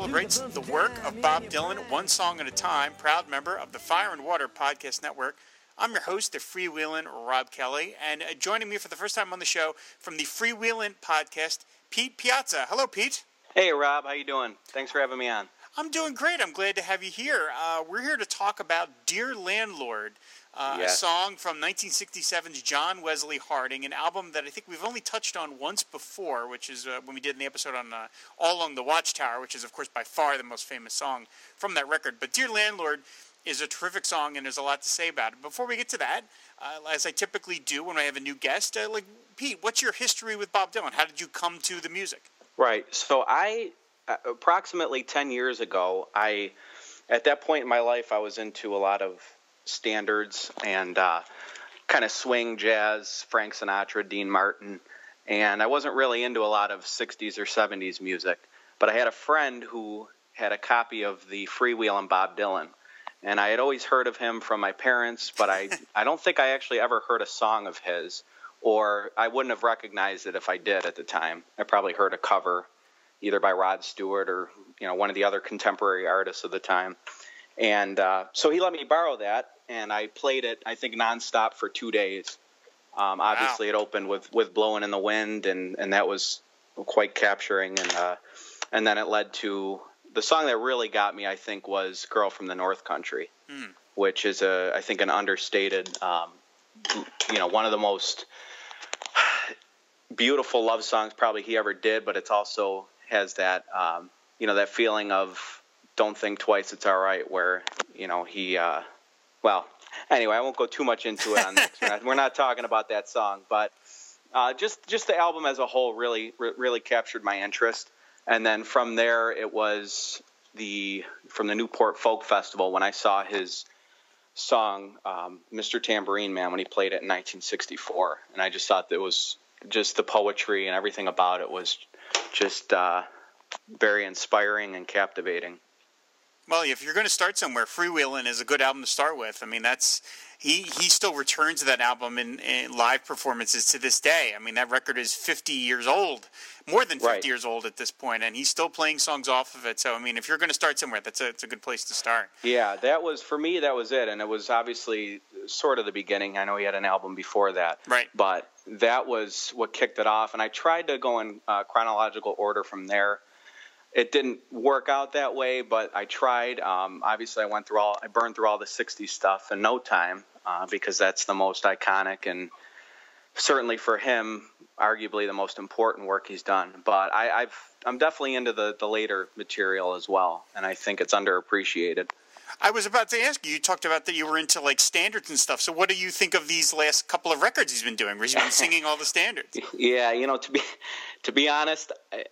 Celebrates the work of Bob Dylan one song at a time, proud member of the Fire and Water Podcast Network. I'm your host, the freewheeling Rob Kelly, and uh, joining me for the first time on the show from the Freewheelin' Podcast, Pete Piazza. Hello, Pete. Hey Rob, how you doing? Thanks for having me on. I'm doing great. I'm glad to have you here. Uh, we're here to talk about Dear Landlord, uh, Yes. a song from 1967's John Wesley Harding, an album that I think we've only touched on once before, which is uh, when we did an episode on uh, All Along the Watchtower, which is, of course, by far the most famous song from that record. But Dear Landlord is a terrific song, and there's a lot to say about it. Before we get to that, uh, as I typically do when I have a new guest, uh, like Pete, what's your history with Bob Dylan? How did you come to the music? Right. So I approximately 10 years ago, I at that point in my life I was into a lot of standards and uh, kind of swing jazz, Frank Sinatra, Dean Martin, and I wasn't really into a lot of 60s or 70s music, but I had a friend who had a copy of the Freewheelin' Bob Dylan. And I had always heard of him from my parents, but I, I don't think I actually ever heard a song of his. or I wouldn't have recognized it if I did at the time. I probably heard a cover either by Rod Stewart or you know one of the other contemporary artists of the time. And uh, so he let me borrow that, and I played it I think nonstop for two days. Um, obviously, it opened with with "Blowing in the Wind," and and that was quite capturing. And uh, and then it led to the song that really got me. I think was "Girl from the North Country," which is a I think an understated, um, you know, one of the most beautiful love songs probably he ever did, but it's also has that um, you know that feeling of don't think twice, it's all right. Where you know he, uh, well, anyway, I won't go too much into it on this. We're not, talking about that song, but uh, just just the album as a whole really re- really captured my interest. And then from there, it was the from the Newport Folk Festival when I saw his song um, "Mr. Tambourine Man" when he played it in 1964, and I just thought that it was just the poetry and everything about it was just uh, very inspiring and captivating. Well, if you're going to start somewhere, Freewheelin' is a good album to start with. I mean, that's he he still returns to that album in, in live performances to this day. I mean, that record is 50 years old, more than 50 Right. years old at this point, and he's still playing songs off of it. So, I mean, if you're going to start somewhere, that's a it's a good place to start. Yeah, that was for me. That was it, and it was obviously sort of the beginning. I know he had an album before that, Right. But that was what kicked it off, and I tried to go in uh, chronological order from there. It didn't work out that way, but I tried. Um, obviously, I went through all, I burned through all the '60s stuff in no time uh, because that's the most iconic and certainly for him, arguably the most important work he's done. But I, I've, I'm definitely into the the later material as well, and I think it's underappreciated. I was about to ask you. You talked about that you were into like standards and stuff. So, what do you think of these last couple of records he's been doing, where he's been singing all the standards? Yeah, you know, to be to be honest, I,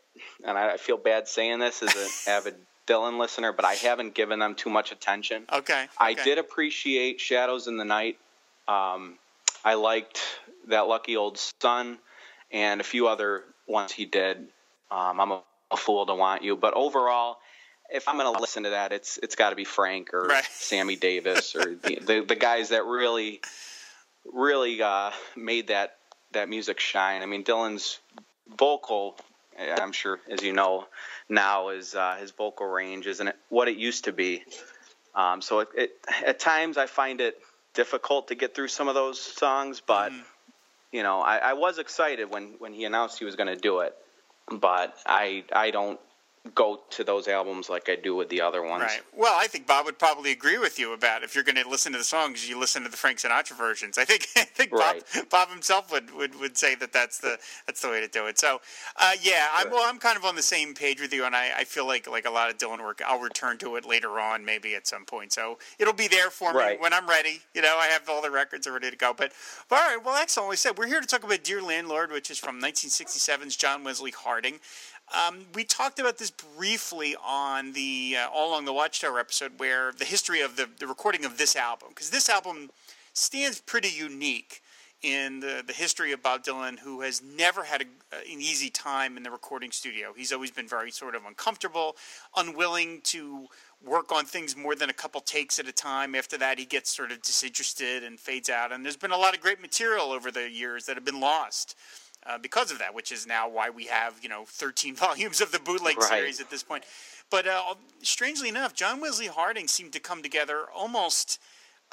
and I feel bad saying this as an avid Dylan listener, but I haven't given them too much attention. Okay, I did appreciate Shadows in the Night. Um, I liked that Lucky Old Sun and a few other ones he did. Um, I'm a, a fool to want you, but overall, if I'm going to listen to that, it's it's got to be Frank or Right. Sammy Davis or the, the the guys that really really uh, made that that music shine. I mean, Dylan's vocal, I'm sure, as you know, now is uh, his vocal range isn't it what it used to be. Um, so it, it, at times I find it difficult to get through some of those songs, but you know, I, I was excited when when he announced he was going to do it, but I I don't go to those albums like I do with the other ones. Right. Well, I think Bob would probably agree with you about if you're going to listen to the songs, you listen to the Frank Sinatra versions. I think I think Right. Bob, Bob himself would, would, would say that that's the that's the way to do it. So, uh, yeah, I'm, well, I'm kind of on the same page with you, and I, I feel like like a lot of Dylan work, I'll return to it later on, maybe at some point. So it'll be there for me Right. when I'm ready. You know, I have all the records are ready to go. But, but all right, well, excellent. Like I said we're here to talk about Dear Landlord, which is from 1967's John Wesley Harding. Um, we talked about this briefly on the uh, All Along the Watchtower episode, where the history of the, the recording of this album, because this album stands pretty unique in the, the history of Bob Dylan, who has never had a, an easy time in the recording studio. He's always been very sort of uncomfortable, unwilling to work on things more than a couple takes at a time. After that, he gets sort of disinterested and fades out. And there's been a lot of great material over the years that have been lost. Uh, because of that, which is now why we have you know 13 volumes of the bootleg right. series at this point. But uh, strangely enough, John Wesley Harding seemed to come together almost.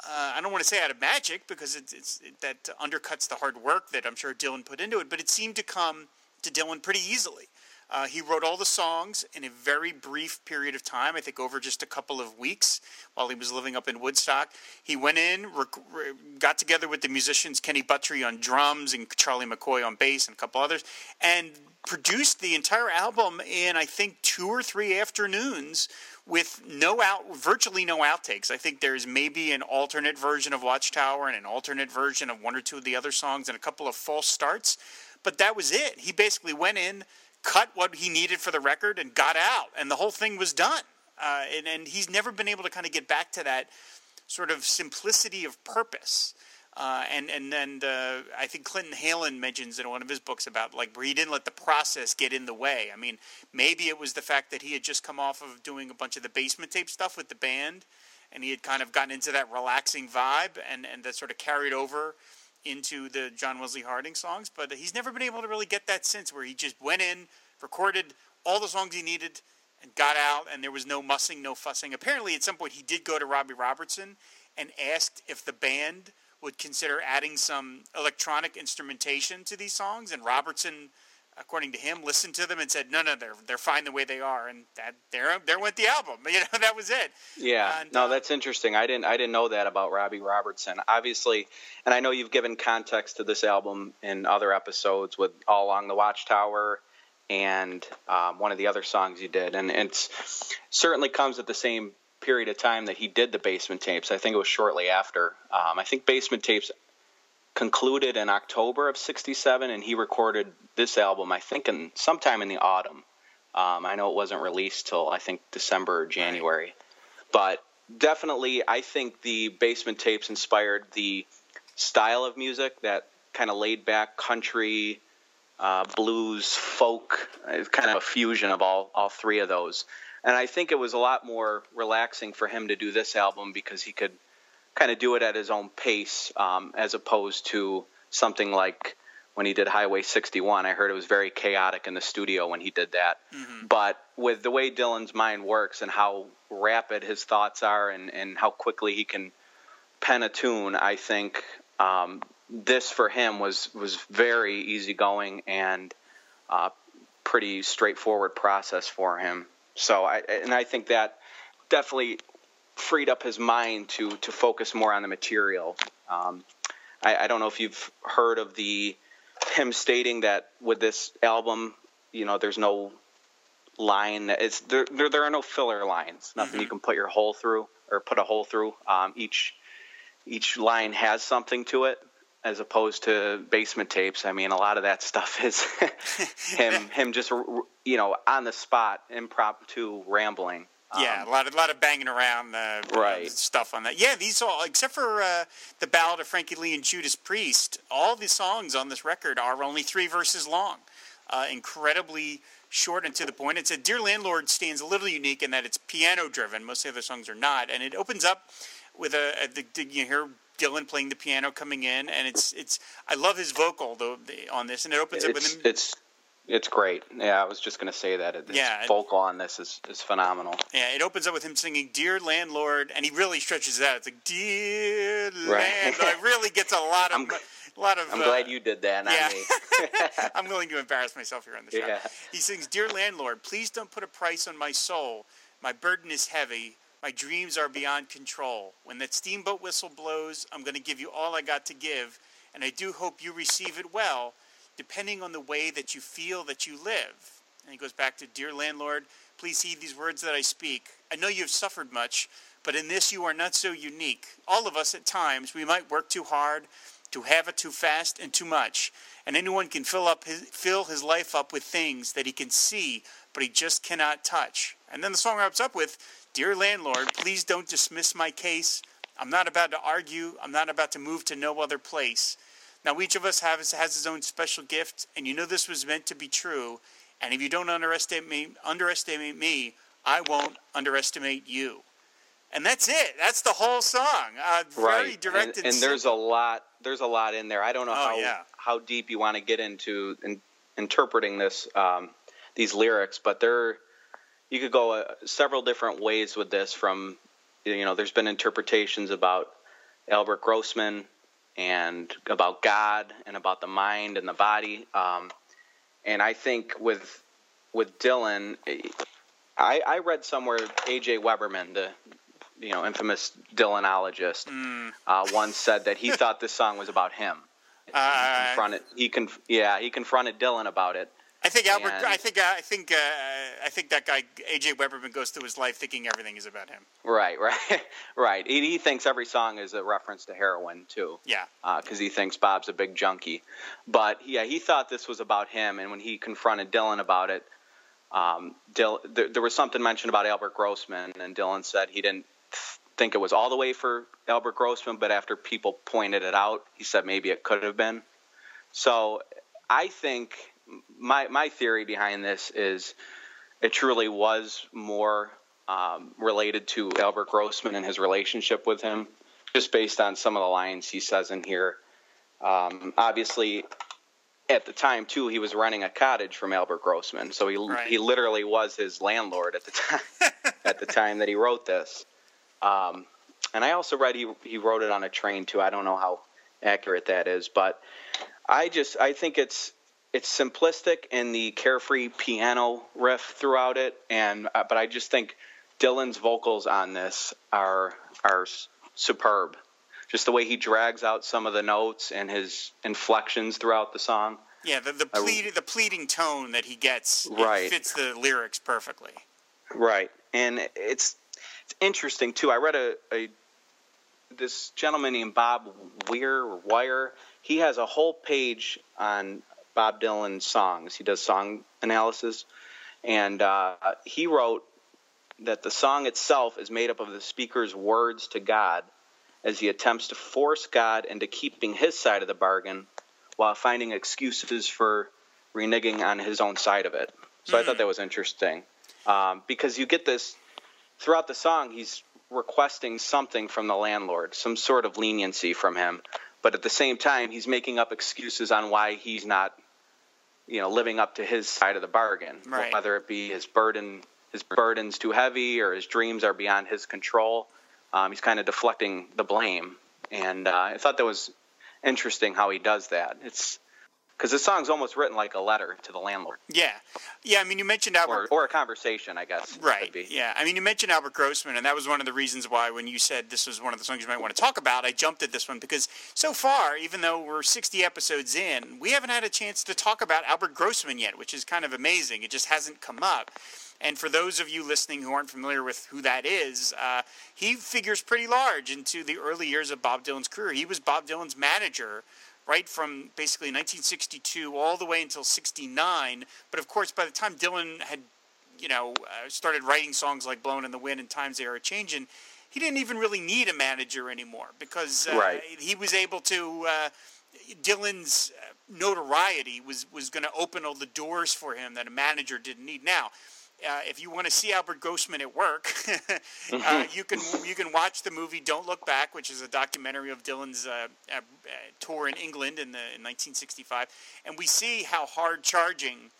Uh, I don't want to say out of magic because it's, it's it, that undercuts the hard work that I'm sure Dylan put into it, but it seemed to come to Dylan pretty easily. Uh, he wrote all the songs in a very brief period of time, I think over just a couple of weeks while he was living up in Woodstock. He went in, rec- re- got together with the musicians Kenny Buttrey on drums and Charlie McCoy on bass and a couple others, and produced the entire album in, I think, two or three afternoons with no out, virtually no outtakes. I think there's maybe an alternate version of Watchtower and an alternate version of one or two of the other songs and a couple of false starts, but that was it. He basically went in cut what he needed for the record and got out, and the whole thing was done. Uh, and, and he's never been able to kind of get back to that sort of simplicity of purpose. Uh, and and then I think Clinton Heylin mentions in one of his books about like where he didn't let the process get in the way. I mean, maybe it was the fact that he had just come off of doing a bunch of the basement tape stuff with the band, and he had kind of gotten into that relaxing vibe, and and that sort of carried over into the John Wesley Harding songs, but he's never been able to really get that sense where he just went in, recorded all the songs he needed, and got out, and there was no mussing, no fussing. Apparently, at some point, he did go to Robbie Robertson and asked if the band would consider adding some electronic instrumentation to these songs, and Robertson according to him, listened to them and said, "No, no, they're they're fine the way they are," and that there there went the album. You know, that was it. Yeah, and, no, uh, that's interesting. I didn't I didn't know that about Robbie Robertson. Obviously, and I know you've given context to this album in other episodes with All Along the Watchtower and um, one of the other songs you did, and it's certainly comes at the same period of time that he did the basement tapes. I think it was shortly after. Um, I think basement tapes concluded in October of '67, and he recorded this album, I think, in sometime in the autumn. Um, I know it wasn't released till I think December or January, but definitely, I think the Basement Tapes inspired the style of music that kind of laid back country, uh, blues, folk. Kind of a fusion of all all three of those. And I think it was a lot more relaxing for him to do this album because he could kind of do it at his own pace, um, as opposed to something like when he did Highway 61. I heard it was very chaotic in the studio when he did that. Mm-hmm. But with the way Dylan's mind works and how rapid his thoughts are and, and how quickly he can pen a tune, I think um, this for him was was very easygoing and uh, pretty straightforward process for him. So I and I think that definitely freed up his mind to to focus more on the material. Um, I, I, don't know if you've heard of the him stating that with this album, you know, there's no line that it's there. There, there are no filler lines. Nothing mm-hmm. you can put your hole through or put a hole through. Um, each each line has something to it, as opposed to basement tapes. I mean, a lot of that stuff is him him just you know on the spot, impromptu rambling. Yeah, um, a lot of a lot of banging around uh, right. stuff on that. Yeah, these all except for uh, the Ballad of Frankie Lee and Judas Priest, all the songs on this record are only three verses long. Uh, incredibly short and to the point. It's a Dear Landlord stands a little unique in that it's piano driven. Most of the other songs are not, and it opens up with a, a the, the, you hear Dylan playing the piano coming in, and it's it's I love his vocal though on this, and it opens it's, up with him. It's it's great. Yeah, I was just going to say that. His yeah, vocal on this is, is phenomenal. Yeah, it opens up with him singing "Dear Landlord," and he really stretches it out. It's like "Dear right. Landlord." it really gets a lot of. a lot of, I'm uh, glad you did that, yeah. I'm willing to embarrass myself here on the show. Yeah. He sings, Dear landlord, please don't put a price on my soul. My burden is heavy. My dreams are beyond control. When that steamboat whistle blows, I'm going to give you all I got to give, and I do hope you receive it well depending on the way that you feel that you live. And he goes back to, Dear landlord, please heed these words that I speak. I know you've suffered much, but in this you are not so unique. All of us at times, we might work too hard to have it too fast and too much. And anyone can fill up his, fill his life up with things that he can see, but he just cannot touch. And then the song wraps up with, "Dear landlord, please don't dismiss my case. I'm not about to argue. I'm not about to move to no other place. Now each of us has has his own special gift, and you know this was meant to be true. And if you don't underestimate me, underestimate me, I won't underestimate you." and that's it. That's the whole song. Uh, very right. and, and there's a lot. There's a lot in there. I don't know oh, how yeah. how deep you want to get into in, interpreting this um, these lyrics, but there you could go uh, several different ways with this. From you know, there's been interpretations about Albert Grossman and about God and about the mind and the body. Um, and I think with with Dylan, I, I read somewhere A.J. Weberman, the you know infamous Dylanologist, mm. uh, once said that he thought this song was about him. Uh, he confronted, he conf- yeah, he confronted Dylan about it. I think Albert. And, I think. Uh, I think. Uh, I think that guy AJ Weberman goes through his life thinking everything is about him. Right, right, right. He, he thinks every song is a reference to heroin too. Yeah. Because uh, he thinks Bob's a big junkie, but yeah, he thought this was about him. And when he confronted Dylan about it, um, Dill, there, there was something mentioned about Albert Grossman, and Dylan said he didn't think it was all the way for Albert Grossman, but after people pointed it out, he said maybe it could have been. So I think my my theory behind this is it truly was more um, related to Albert Grossman and his relationship with him, just based on some of the lines he says in here. Um, obviously, at the time too, he was renting a cottage from Albert Grossman, so he right. he literally was his landlord at the time at the time that he wrote this. Um, and I also read he he wrote it on a train too. I don't know how accurate that is, but I just I think it's it's simplistic in the carefree piano riff throughout it, and uh, but I just think Dylan's vocals on this are are superb. Just the way he drags out some of the notes and his inflections throughout the song. Yeah, the the, plead, the pleading tone that he gets right. fits the lyrics perfectly. Right, and it's it's interesting too. I read a, a this gentleman named Bob Weir Wire. He has a whole page on Bob Dylan's songs. He does song analysis, and uh, he wrote that the song itself is made up of the speaker's words to God as he attempts to force God into keeping his side of the bargain while finding excuses for reneging on his own side of it. So mm. I thought that was interesting um, because you get this throughout the song. He's requesting something from the landlord, some sort of leniency from him, but at the same time, he's making up excuses on why he's not, you know, living up to his side of the bargain. Right. Whether it be his burden, his burden's too heavy, or his dreams are beyond his control. Um, he's kind of deflecting the blame, and uh, I thought that was interesting how he does that. It's because the song's almost written like a letter to the landlord. Yeah, yeah. I mean, you mentioned Albert, or, or a conversation, I guess. Right. Yeah. I mean, you mentioned Albert Grossman, and that was one of the reasons why, when you said this was one of the songs you might want to talk about, I jumped at this one because so far, even though we're 60 episodes in, we haven't had a chance to talk about Albert Grossman yet, which is kind of amazing. It just hasn't come up. And for those of you listening who aren't familiar with who that is, uh, he figures pretty large into the early years of Bob Dylan's career. He was Bob Dylan's manager right from basically 1962 all the way until 69. But of course, by the time Dylan had, you know, uh, started writing songs like "Blowin' in the Wind" and "Times They Are Changin'," he didn't even really need a manager anymore because uh, right. he was able to. Uh, Dylan's uh, notoriety was was going to open all the doors for him that a manager didn't need. Now, uh, if you want to see Albert Grossman at work, uh, you can you can watch the movie "Don't Look Back," which is a documentary of Dylan's uh, uh tour in England in, the, in 1965, and we see how hard charging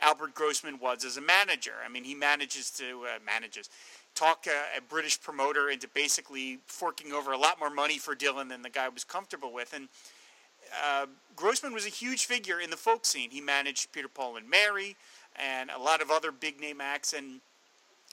Albert Grossman was as a manager. I mean, he manages to uh, manages talk a, a British promoter into basically forking over a lot more money for Dylan than the guy was comfortable with, and. Uh, Grossman was a huge figure in the folk scene. He managed Peter, Paul, and Mary and a lot of other big name acts. And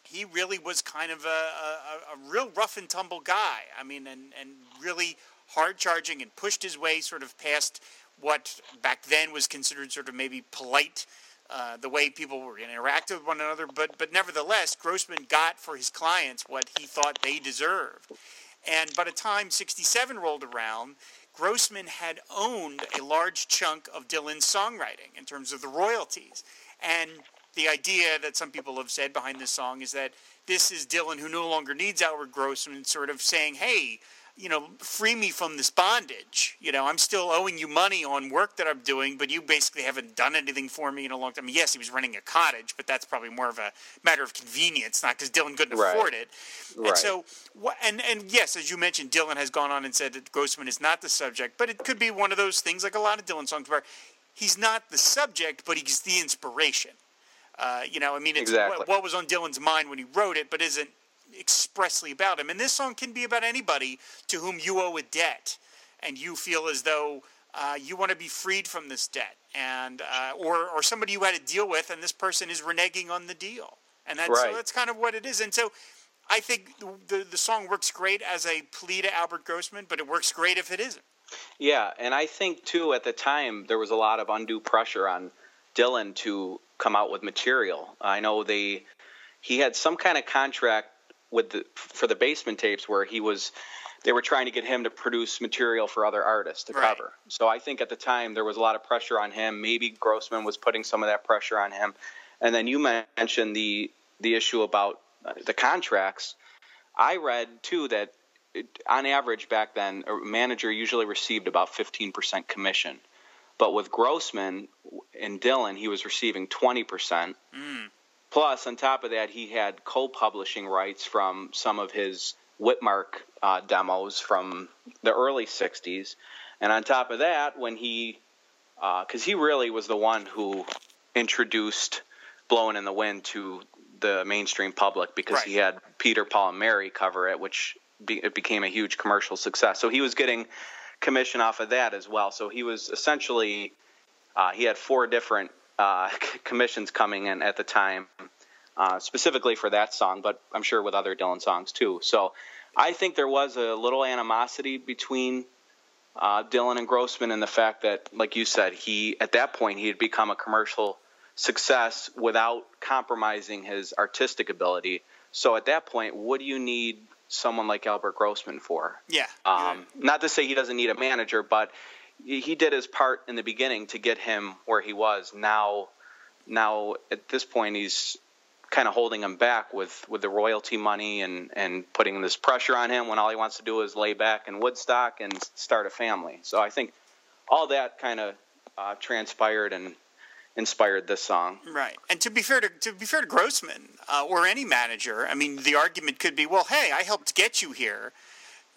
he really was kind of a, a, a real rough and tumble guy. I mean, and, and really hard charging and pushed his way sort of past what back then was considered sort of maybe polite. Uh, the way people were going to interact with one another, but but nevertheless, Grossman got for his clients what he thought they deserved. And by the time '67 rolled around, Grossman had owned a large chunk of Dylan's songwriting in terms of the royalties. And the idea that some people have said behind this song is that this is Dylan who no longer needs Albert Grossman, sort of saying, hey, you know, free me from this bondage. You know, I'm still owing you money on work that I'm doing, but you basically haven't done anything for me in a long time. I mean, yes, he was renting a cottage, but that's probably more of a matter of convenience, not because Dylan couldn't Right. afford it. Right. And so, and and yes, as you mentioned, Dylan has gone on and said that Grossman is not the subject, but it could be one of those things, like a lot of Dylan songs, where he's not the subject, but he's the inspiration. Uh, you know, I mean, it's Exactly. what, what was on Dylan's mind when he wrote it, but isn't expressly about him. And this song can be about anybody to whom you owe a debt, and you feel as though uh, you want to be freed from this debt, and uh, or or somebody you had to deal with, and this person is reneging on the deal, and that's so that's kind of what it is. And so, I think the, the the song works great as a plea to Albert Grossman, but it works great if it isn't. Yeah, and I think too at the time there was a lot of undue pressure on Dylan to come out with material. I know they he had some kind of contract with the for the basement tapes where he was they were trying to get him to produce material for other artists to Right. cover. So I think at the time there was a lot of pressure on him. Maybe Grossman was putting some of that pressure on him. And then you mentioned the the issue about uh, the contracts. I read too that on average back then, a manager usually received about 15% commission. But with Grossman and Dylan, he was receiving 20%. Plus, on top of that, he had co publishing rights from some of his Witmark uh, demos from the early 60s. And on top of that, when he, because he really was the one who introduced Blowing in the Wind to the mainstream public because Right. he had Peter, Paul, and Mary cover it, which be, it became a huge commercial success. So he was getting commission off of that as well. So he was essentially uh, he had four different uh, commissions coming in at the time, uh, specifically for that song, but I'm sure with other Dylan songs too. So I think there was a little animosity between uh, Dylan and Grossman and the fact that, like you said, he at that point he had become a commercial success without compromising his artistic ability. So at that point, what do you need someone like Albert Grossman for? Yeah. Um, not to say he doesn't need a manager, but he he did his part in the beginning to get him where he was. Now, now at this point, he's kind of holding him back with, with the royalty money and, and putting this pressure on him when all he wants to do is lay back in Woodstock and start a family. So I think all that kind of uh, transpired and inspired this song. Right, and to be fair to to be fair to Grossman uh, or any manager, I mean, the argument could be, well, hey, I helped get you here.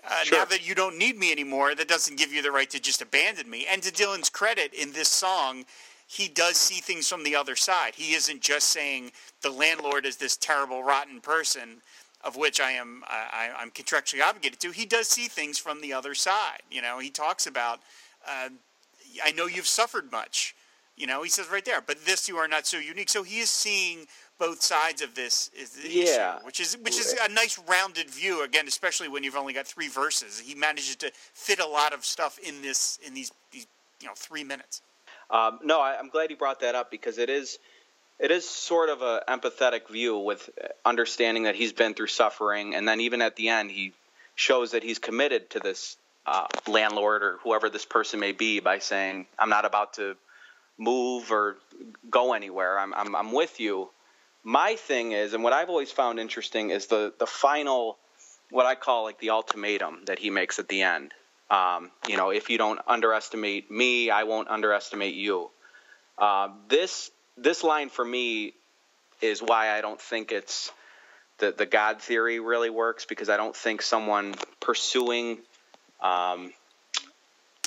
Uh, Sure. Now that you don't need me anymore, that doesn't give you the right to just abandon me. And to Dylan's credit, in this song, he does see things from the other side. He isn't just saying the landlord is this terrible, rotten person, of which I am I, I'm contractually obligated to. He does see things from the other side. You know, he talks about, uh, I know you've suffered much. You know, he says right there, but this you are not so unique. So he is seeing both sides of this is Yeah. issue, which is which is a nice rounded view. Again, especially when you've only got three verses, he manages to fit a lot of stuff in this in these these you know three minutes. Um, no, I, I'm glad you brought that up because it is it is sort of a empathetic view with understanding that he's been through suffering, and then even at the end, he shows that he's committed to this uh, landlord or whoever this person may be by saying, "I'm not about to move or go anywhere. I'm I'm, I'm with you." My thing is, and what I've always found interesting is the the final, what I call like the ultimatum that he makes at the end. Um, you know, if you don't underestimate me, I won't underestimate you. Uh, this this line for me is why I don't think it's the the God theory really works because I don't think someone pursuing, um,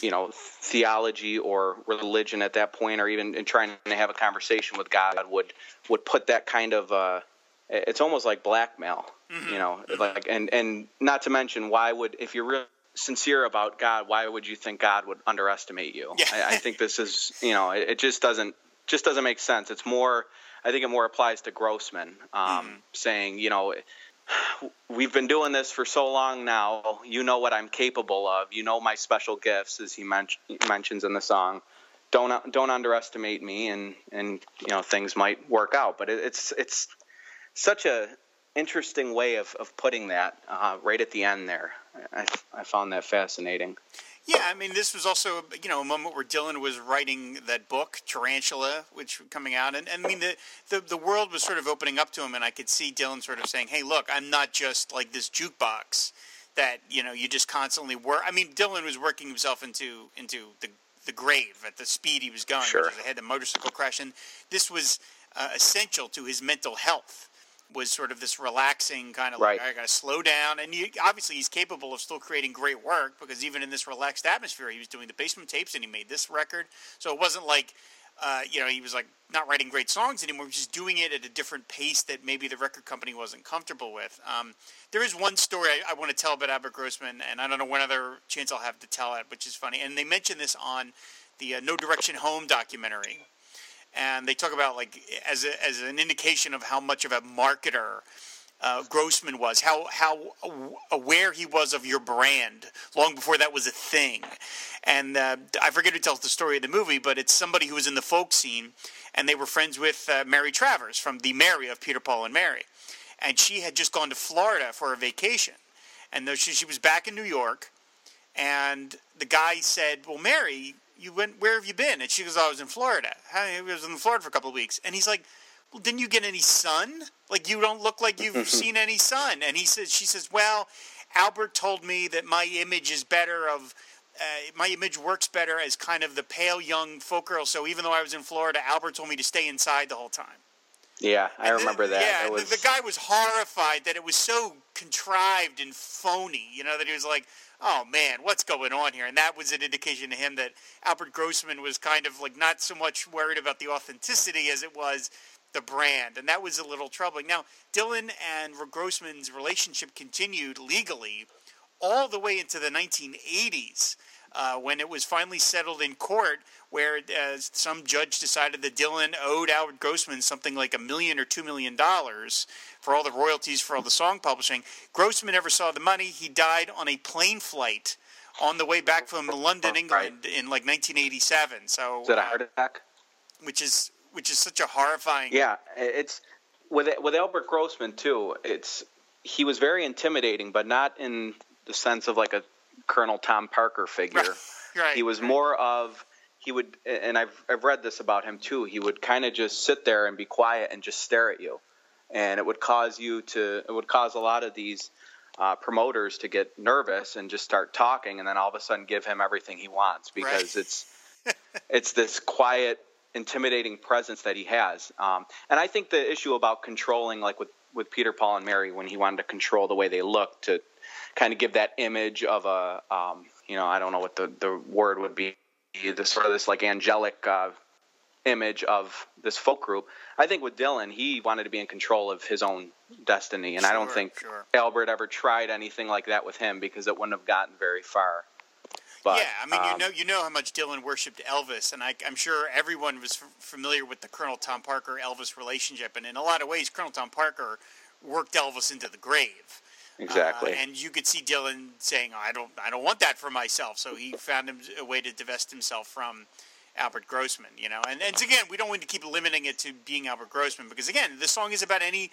you know, theology or religion at that point, or even in trying to have a conversation with God, would would put that kind of. Uh, it's almost like blackmail, you know, like and and not to mention why would if you're real sincere about God, why would you think God would underestimate you? Yeah. I, I think this is, you know, it, it just doesn't just doesn't make sense. It's more, I think it more applies to Grossman, um, saying, you know, we've been doing this for so long now. You know what I'm capable of. You know my special gifts, as he men- mentions in the song. Don't don't underestimate me, and and you know things might work out. But it, it's it's such a interesting way of, of putting that uh, right at the end there. I, I found that fascinating. Yeah, I mean, this was also you know a moment where Dylan was writing that book Tarantula, which was coming out, and, and I mean the, the the world was sort of opening up to him, and I could see Dylan sort of saying, "Hey, look, I'm not just like this jukebox that you know you just constantly work." I mean, Dylan was working himself into into the the grave at the speed he was going. Sure. He had the motorcycle crash, and this was uh, essential to his mental health was sort of this relaxing kind of right. like I got to slow down, and you, obviously he's capable of still creating great work because even in this relaxed atmosphere, he was doing the basement tapes and he made this record. So it wasn't like uh, you know he was like not writing great songs anymore, he was just doing it at a different pace that maybe the record company wasn't comfortable with. Um, there is one story I, I want to tell about Albert Grossman, and I don't know when other chance I'll have to tell it, which is funny. And they mention this on the uh, No Direction Home documentary and they talk about like as a, as an indication of how much of a marketer uh, Grossman was, how how aware he was of your brand long before that was a thing. And uh, I forget who tells the story of the movie, but it's somebody who was in the folk scene, and they were friends with uh, Mary Travers from the Mary of Peter Paul and Mary, and she had just gone to Florida for a vacation, and she, she was back in New York, and the guy said, "Well, Mary." You went where have you been? And she goes i was in florida. I was in florida for a couple of weeks. And he's like well didn't you get any sun? Like you don't look like you've seen any sun. And he says she says well albert told me that my image is better of uh, my image works better as kind of the pale young folk girl. So even though i was in florida albert told me to stay inside the whole time. Yeah, I and remember the, that. Yeah, was... the, the guy was horrified that it was so contrived and phony. You know that he was like, oh man, what's going on here? And that was an indication to him that Albert Grossman was kind of like not so much worried about the authenticity as it was the brand. And that was a little troubling. Now, Dylan and Grossman's relationship continued legally all the way into the 1980s. Uh, when it was finally settled in court, where uh, some judge decided that Dylan owed Albert Grossman something like a million or two million dollars for all the royalties for all the song publishing. Grossman never saw the money. He died on a plane flight on the way back from London, England, right. in like 1987. So is that a heart attack? Which is which is such a horrifying. Yeah, it's with with Albert Grossman too. It's he was very intimidating, but not in the sense of like a Colonel Tom Parker figure. Right. right he was more of he would, and I've I've read this about him too. He would kind of just sit there and be quiet and just stare at you, and it would cause you to it would cause a lot of these uh, promoters to get nervous and just start talking, and then all of a sudden give him everything he wants because right. it's it's this quiet, intimidating presence that he has. Um, and I think the issue about controlling, like with with Peter Paul and Mary, when he wanted to control the way they looked to kind of give that image of a um, you know I don't know what the the word would be the sort of this like angelic uh, image of this folk group. I think with Dylan, he wanted to be in control of his own destiny, and sure, I don't think sure. Albert ever tried anything like that with him because it wouldn't have gotten very far. But, yeah, I mean, um, you know, you know how much Dylan worshipped Elvis, and I, am sure everyone was f- familiar with the Colonel Tom Parker Elvis relationship, and in a lot of ways, Colonel Tom Parker worked Elvis into the grave. Exactly. Uh, and you could see Dylan saying, "I don't, I don't want that for myself." So he found him a way to divest himself from Albert Grossman. You know, and, and again, we don't want to keep limiting it to being Albert Grossman because again, the song is about any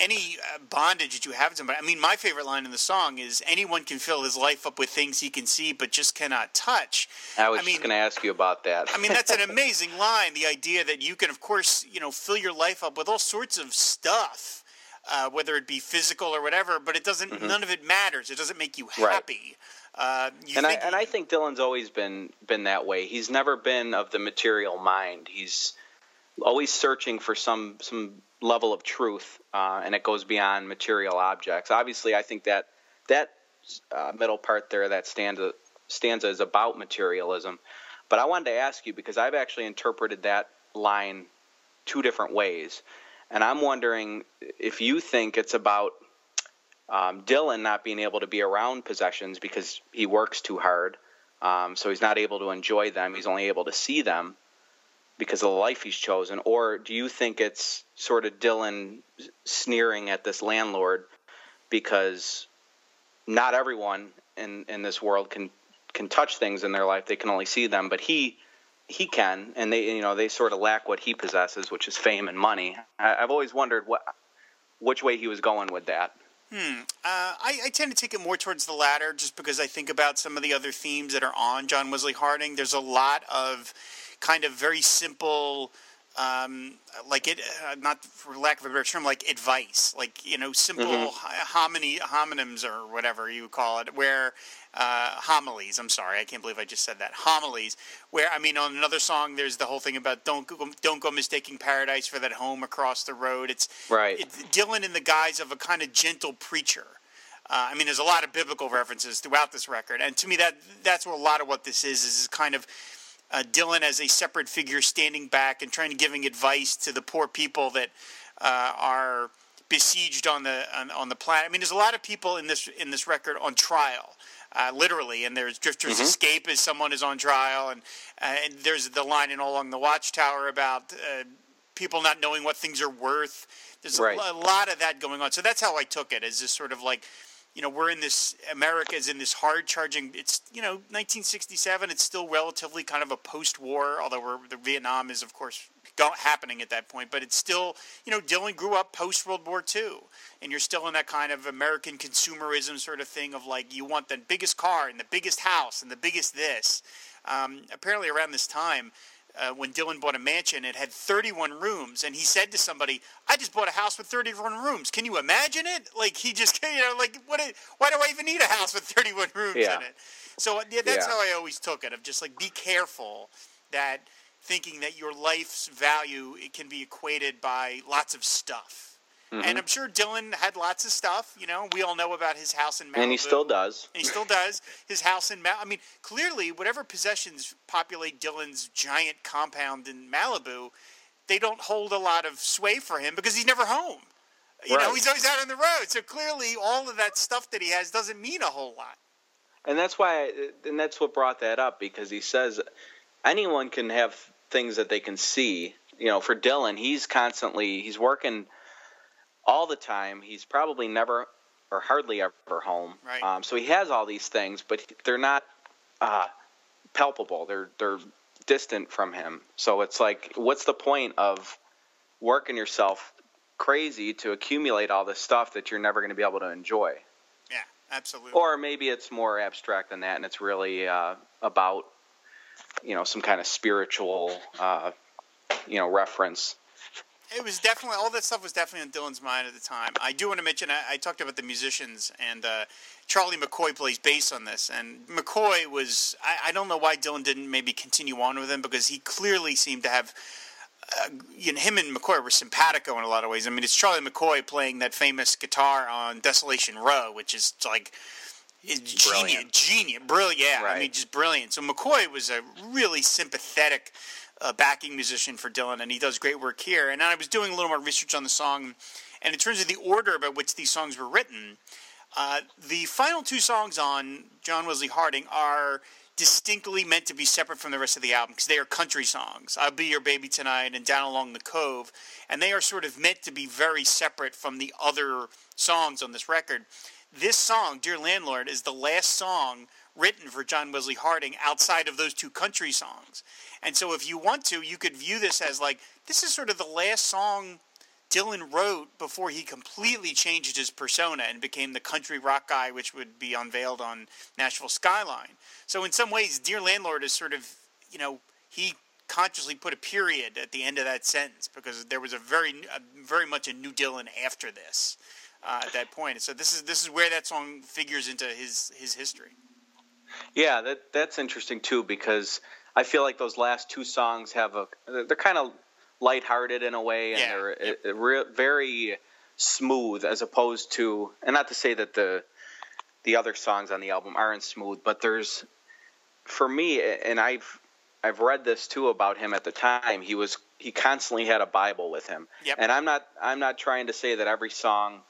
any uh, bondage that you have to somebody. I mean, my favorite line in the song is, "Anyone can fill his life up with things he can see, but just cannot touch." I was I mean, just going to ask you about that. I mean, that's an amazing line. The idea that you can, of course, you know, fill your life up with all sorts of stuff uh, whether it be physical or whatever. But it doesn't. Mm-hmm. None of it matters. It doesn't make you happy. Right. Uh, you and I and I think Dylan's always been been that way. He's never been of the material mind. He's always searching for some some level of truth, uh, and it goes beyond material objects. Obviously, I think that that uh, middle part there, that stanza stanza is about materialism. But I wanted to ask you because I've actually interpreted that line two different ways. And I'm wondering if you think it's about um, Dylan not being able to be around possessions because he works too hard. Um, so he's not able to enjoy them. He's only able to see them because of the life he's chosen. Or do you think it's sort of Dylan sneering at this landlord because not everyone in, in this world can can touch things in their life. They can only see them, but he he can, and they you know they sort of lack what he possesses, which is fame and money. I, have always wondered what which way he was going with that. Hmm. Uh, I, I, tend to take it more towards the latter, just because I think about some of the other themes that are on John Wesley Harding. There's a lot of kind of very simple um, like it, uh, not for lack of a better term, like advice, like you know, simple mm-hmm. hominy homonyms or whatever you call it, where uh, homilies. I'm sorry, I can't believe I just said that. Homilies, where I mean, on another song, there's the whole thing about don't go, don't go mistaking paradise for that home across the road. It's right. It's Dylan in the guise of a kind of gentle preacher. Uh, I mean, there's a lot of biblical references throughout this record, and to me, that that's a lot of what this is is kind of uh, Dylan as a separate figure standing back and trying to giving advice to the poor people that uh, are besieged on the on, on, the planet. I mean, there's a lot of people in this in this record on trial. Uh, literally, and there's Drifter's mm-hmm. Escape as someone is on trial, and, uh, and there's the line in All Along the Watchtower about uh, people not knowing what things are worth. There's right. a, a lot of that going on. So that's how I took it, as just sort of like you know, we're in this, America is in this hard charging, it's, you know, 1967, it's still relatively kind of a post war, although the Vietnam is, of course, happening at that point, but it's still, you know, Dylan grew up post World War II, and you're still in that kind of American consumerism sort of thing of like, you want the biggest car and the biggest house and the biggest this. Um, apparently, around this time, uh, when Dylan bought a mansion, it had 31 rooms, and he said to somebody, "I just bought a house with 31 rooms. Can you imagine it? Like he just, you know, like what? why do I even need a house with 31 rooms yeah. in it?" So yeah, that's yeah. how I always took it. Of just like be careful that thinking that your life's value it can be equated by lots of stuff. Mm-hmm. And I'm sure Dylan had lots of stuff. You know, we all know about his house in Malibu. And he still does. And he still does. His house in Malibu. I mean, clearly, whatever possessions populate Dylan's giant compound in Malibu, they don't hold a lot of sway for him because he's never home. You right. know, he's always out on the road. So clearly, all of that stuff that he has doesn't mean a whole lot. And that's why, and that's what brought that up because he says anyone can have things that they can see. You know, for Dylan, he's constantly he's working – all the time. He's probably never or hardly ever home. Right. Um, so he has all these things, but they're not uh, palpable. They're they're distant from him. So it's like, what's the point of working yourself crazy to accumulate all this stuff that you're never going to be able to enjoy? Yeah, absolutely. Or maybe it's more abstract than that, and it's really uh, about you know some kind of spiritual uh, you know reference it was definitely all that stuff was definitely on Dylan's mind at the time. I do want to mention I, I talked about the musicians and uh, Charlie McCoy plays bass on this, and McCoy was I, I, don't know why Dylan didn't maybe continue on with him because he clearly seemed to have. Uh, you know, him and McCoy were simpatico in a lot of ways. I mean, it's Charlie McCoy playing that famous guitar on Desolation Row, which is like is genius, genius, brilliant. Yeah, right. I mean, just brilliant. So McCoy was a really sympathetic a backing musician for Dylan, and he does great work here. And I was doing a little more research on the song, and in terms of the order by which these songs were written, uh, the final two songs on John Wesley Harding are distinctly meant to be separate from the rest of the album because they are country songs. I'll Be Your Baby Tonight and Down Along the Cove. And they are sort of meant to be very separate from the other songs on this record. This song, Dear Landlord, is the last song written for John Wesley Harding outside of those two country songs. And so if you want to, you could view this as like this is sort of the last song Dylan wrote before he completely changed his persona and became the country rock guy, which would be unveiled on Nashville Skyline. So in some ways, Dear Landlord is sort of, you know, he consciously put a period at the end of that sentence because there was a very, a, very much a new Dylan after this uh, at that point. So this is this is where that song figures into his his history. Yeah, that that's interesting too because I feel like those last two songs have a they're kind of lighthearted in a way and yeah. they're yep. it, it very smooth as opposed to and not to say that the the other songs on the album aren't smooth, but there's for me and I've I've read this too about him at the time. He was he constantly had a Bible with him. Yep. And I'm not I'm not trying to say that every song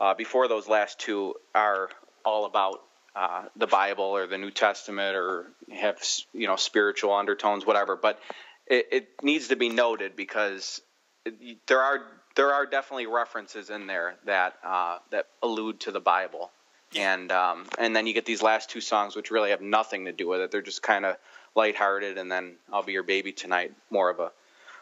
uh, before those last two are all about uh, the Bible or the New Testament or have you know spiritual undertones, whatever. But it, it needs to be noted because it, there are there are definitely references in there that uh, that allude to the Bible, and um, and then you get these last two songs which really have nothing to do with it. They're just kind of lighthearted, and then "I'll Be Your Baby Tonight" more of a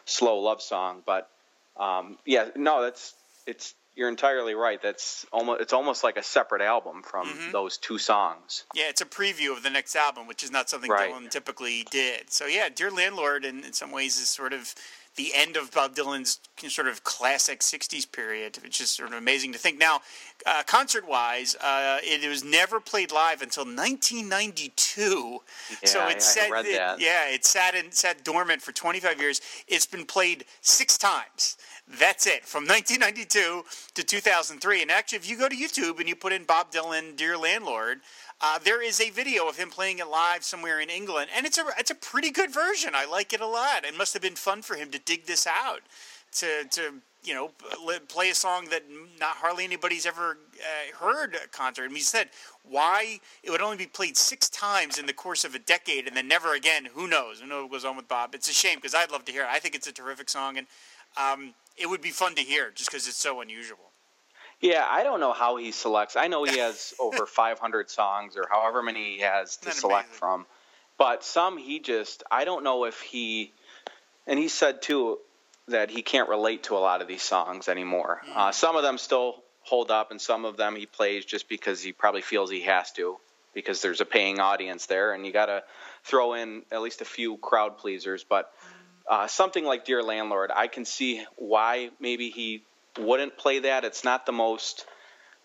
slow love song. But um, yeah, no, that's it's you're entirely right. That's almost it's almost like a separate album from Mm-hmm. those two songs. Yeah, it's a preview of the next album, which is not something Right. Dylan typically did. So yeah, Dear Landlord, in, in some ways, is sort of the end of Bob Dylan's sort of classic '60s period, which is sort of amazing to think. Now, uh, concert-wise, uh, it was never played live until 1992. so Yeah, I- I it sat, read it- that. yeah, it sat in, sat dormant for 25 years. It's been played six times. That's it from 1992 to 2003. And actually, if you go to YouTube and you put in Bob Dylan, "Dear Landlord," uh, there is a video of him playing it live somewhere in England, and it's a it's a pretty good version. I like it a lot. It must have been fun for him to dig this out, to to you know play a song that not hardly anybody's ever uh, heard at concert. I mean, he said why it would only be played six times in the course of a decade, and then never again. Who knows? Who knows what goes on with Bob? It's a shame because I'd love to hear it. I think it's a terrific song, and um, it would be fun to hear just because it's so unusual. Yeah, I don't know how he selects. I know he has over 500 songs or however many he has to select amazing? from. But some he just, I don't know if he, and he said too that he can't relate to a lot of these songs anymore. Mm. Uh, some of them still hold up, and some of them he plays just because he probably feels he has to, because there's a paying audience there, and you got to throw in at least a few crowd pleasers. But uh, something like Dear Landlord, I can see why maybe he wouldn't play that. It's not the most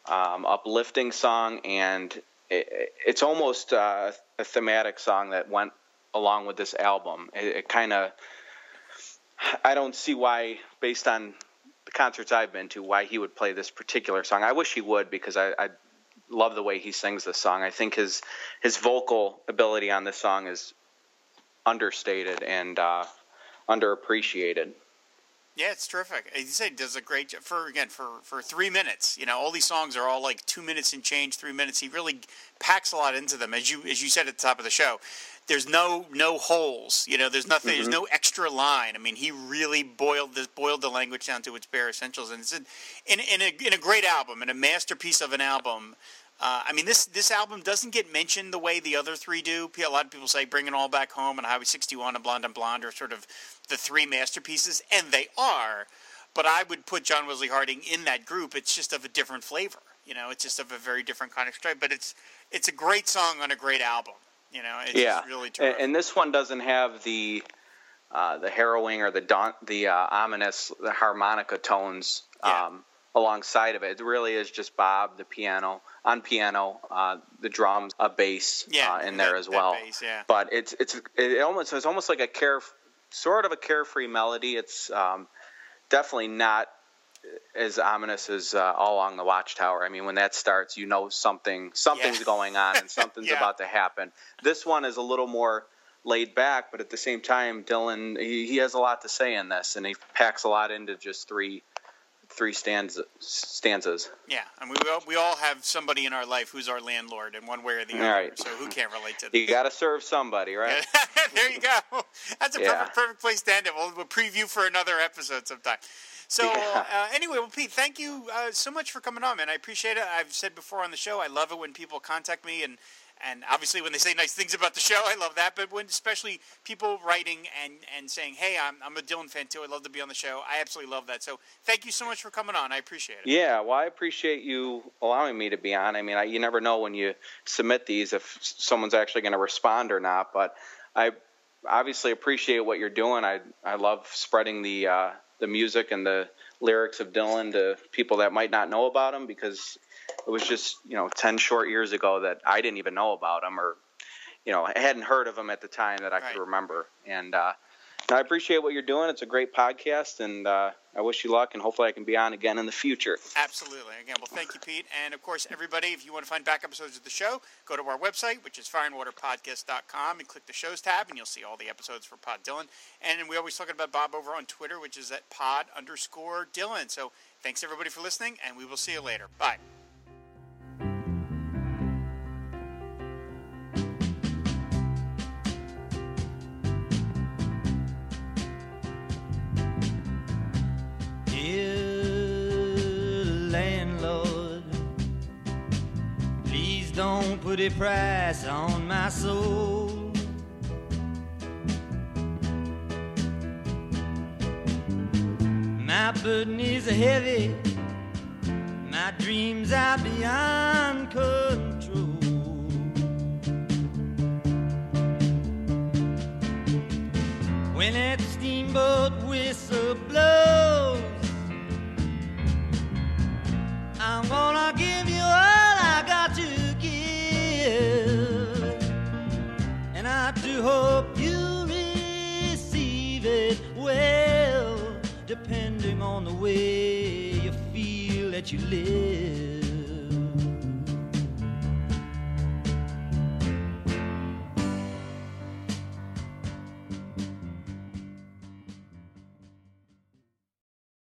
um, uplifting song, and it, it's almost uh, a thematic song that went along with this album. It, it kind of, I don't see why, based on the concerts I've been to, why he would play this particular song. I wish he would because I, I love the way he sings this song. I think his his vocal ability on this song is understated and uh, underappreciated. Yeah, it's terrific. As you say, does a great job for again for for three minutes. You know, all these songs are all like two minutes and change, three minutes. He really packs a lot into them, as you as you said at the top of the show. There's no no holes. You know, there's nothing. There's mm-hmm. no extra line. I mean, he really boiled this boiled the language down to its bare essentials, and it's in in, in a in a great album and a masterpiece of an album. Uh, I mean, this this album doesn't get mentioned the way the other three do. A lot of people say "Bring It All Back Home" and "Highway 61" and "Blonde on Blonde" are sort of the three masterpieces, and they are. But I would put John Wesley Harding in that group. It's just of a different flavor. You know, it's just of a very different kind of stripe. But it's it's a great song on a great album. You know, it's yeah, really and, terrific. and this one doesn't have the uh, the harrowing or the daunt, the uh, ominous, the harmonica tones Yeah. um, alongside of it. It really is just Bob, the piano on piano, uh, the drums, a bass Yeah, uh, in there that- as well. bass, yeah. But it's it's it almost it's almost like a care sort of a carefree melody. It's um, definitely not as ominous as uh, all along the watchtower. I mean, when that starts, you know something something's Yeah. going on and something's about to happen. This one is a little more laid back, but at the same time, Dylan he, he has a lot to say in this, and he packs a lot into just three three stanza, stanzas. yeah, and we all, we all have somebody in our life who's our landlord in one way or the other. Right. So who can't relate to that? You got to serve somebody, right? there you go. That's a Yeah. perfect, perfect place to end it. We'll, we'll preview for another episode sometime. So Yeah. uh, anyway, well, Pete, thank you uh, so much for coming on, man. I appreciate it. I've said before on the show, I love it when people contact me and. And obviously, when they say nice things about the show, I love that. But when, especially people writing and, and saying, "Hey, I'm, I'm a Dylan fan too. I'd love to be on the show." I absolutely love that. So, thank you so much for coming on. I appreciate it. Yeah, well, I appreciate you allowing me to be on. I mean, I, you never know when you submit these if someone's actually going to respond or not. But I obviously appreciate what you're doing. I I love spreading the uh, the music and the lyrics of Dylan to people that might not know about him because it was just you know ten short years ago that I didn't even know about him or you know I hadn't heard of him at the time that I Right. could remember. And uh, I appreciate what you're doing. It's a great podcast, and uh, I wish you luck. And hopefully, I can be on again in the future. Absolutely. Again, well, thank you, Pete. And of course, everybody, if you want to find back episodes of the show, go to our website, which is fireandwaterpodcast.com, and click the shows tab, and you'll see all the episodes for Pod Dylan. And we always talking about Bob over on Twitter, which is at pod underscore Dylan. So thanks, everybody, for listening, and we will see you later. Bye. A price on my soul. My burden is heavy, my dreams are beyond control. I hope you receive it well, depending on the way you feel that you live.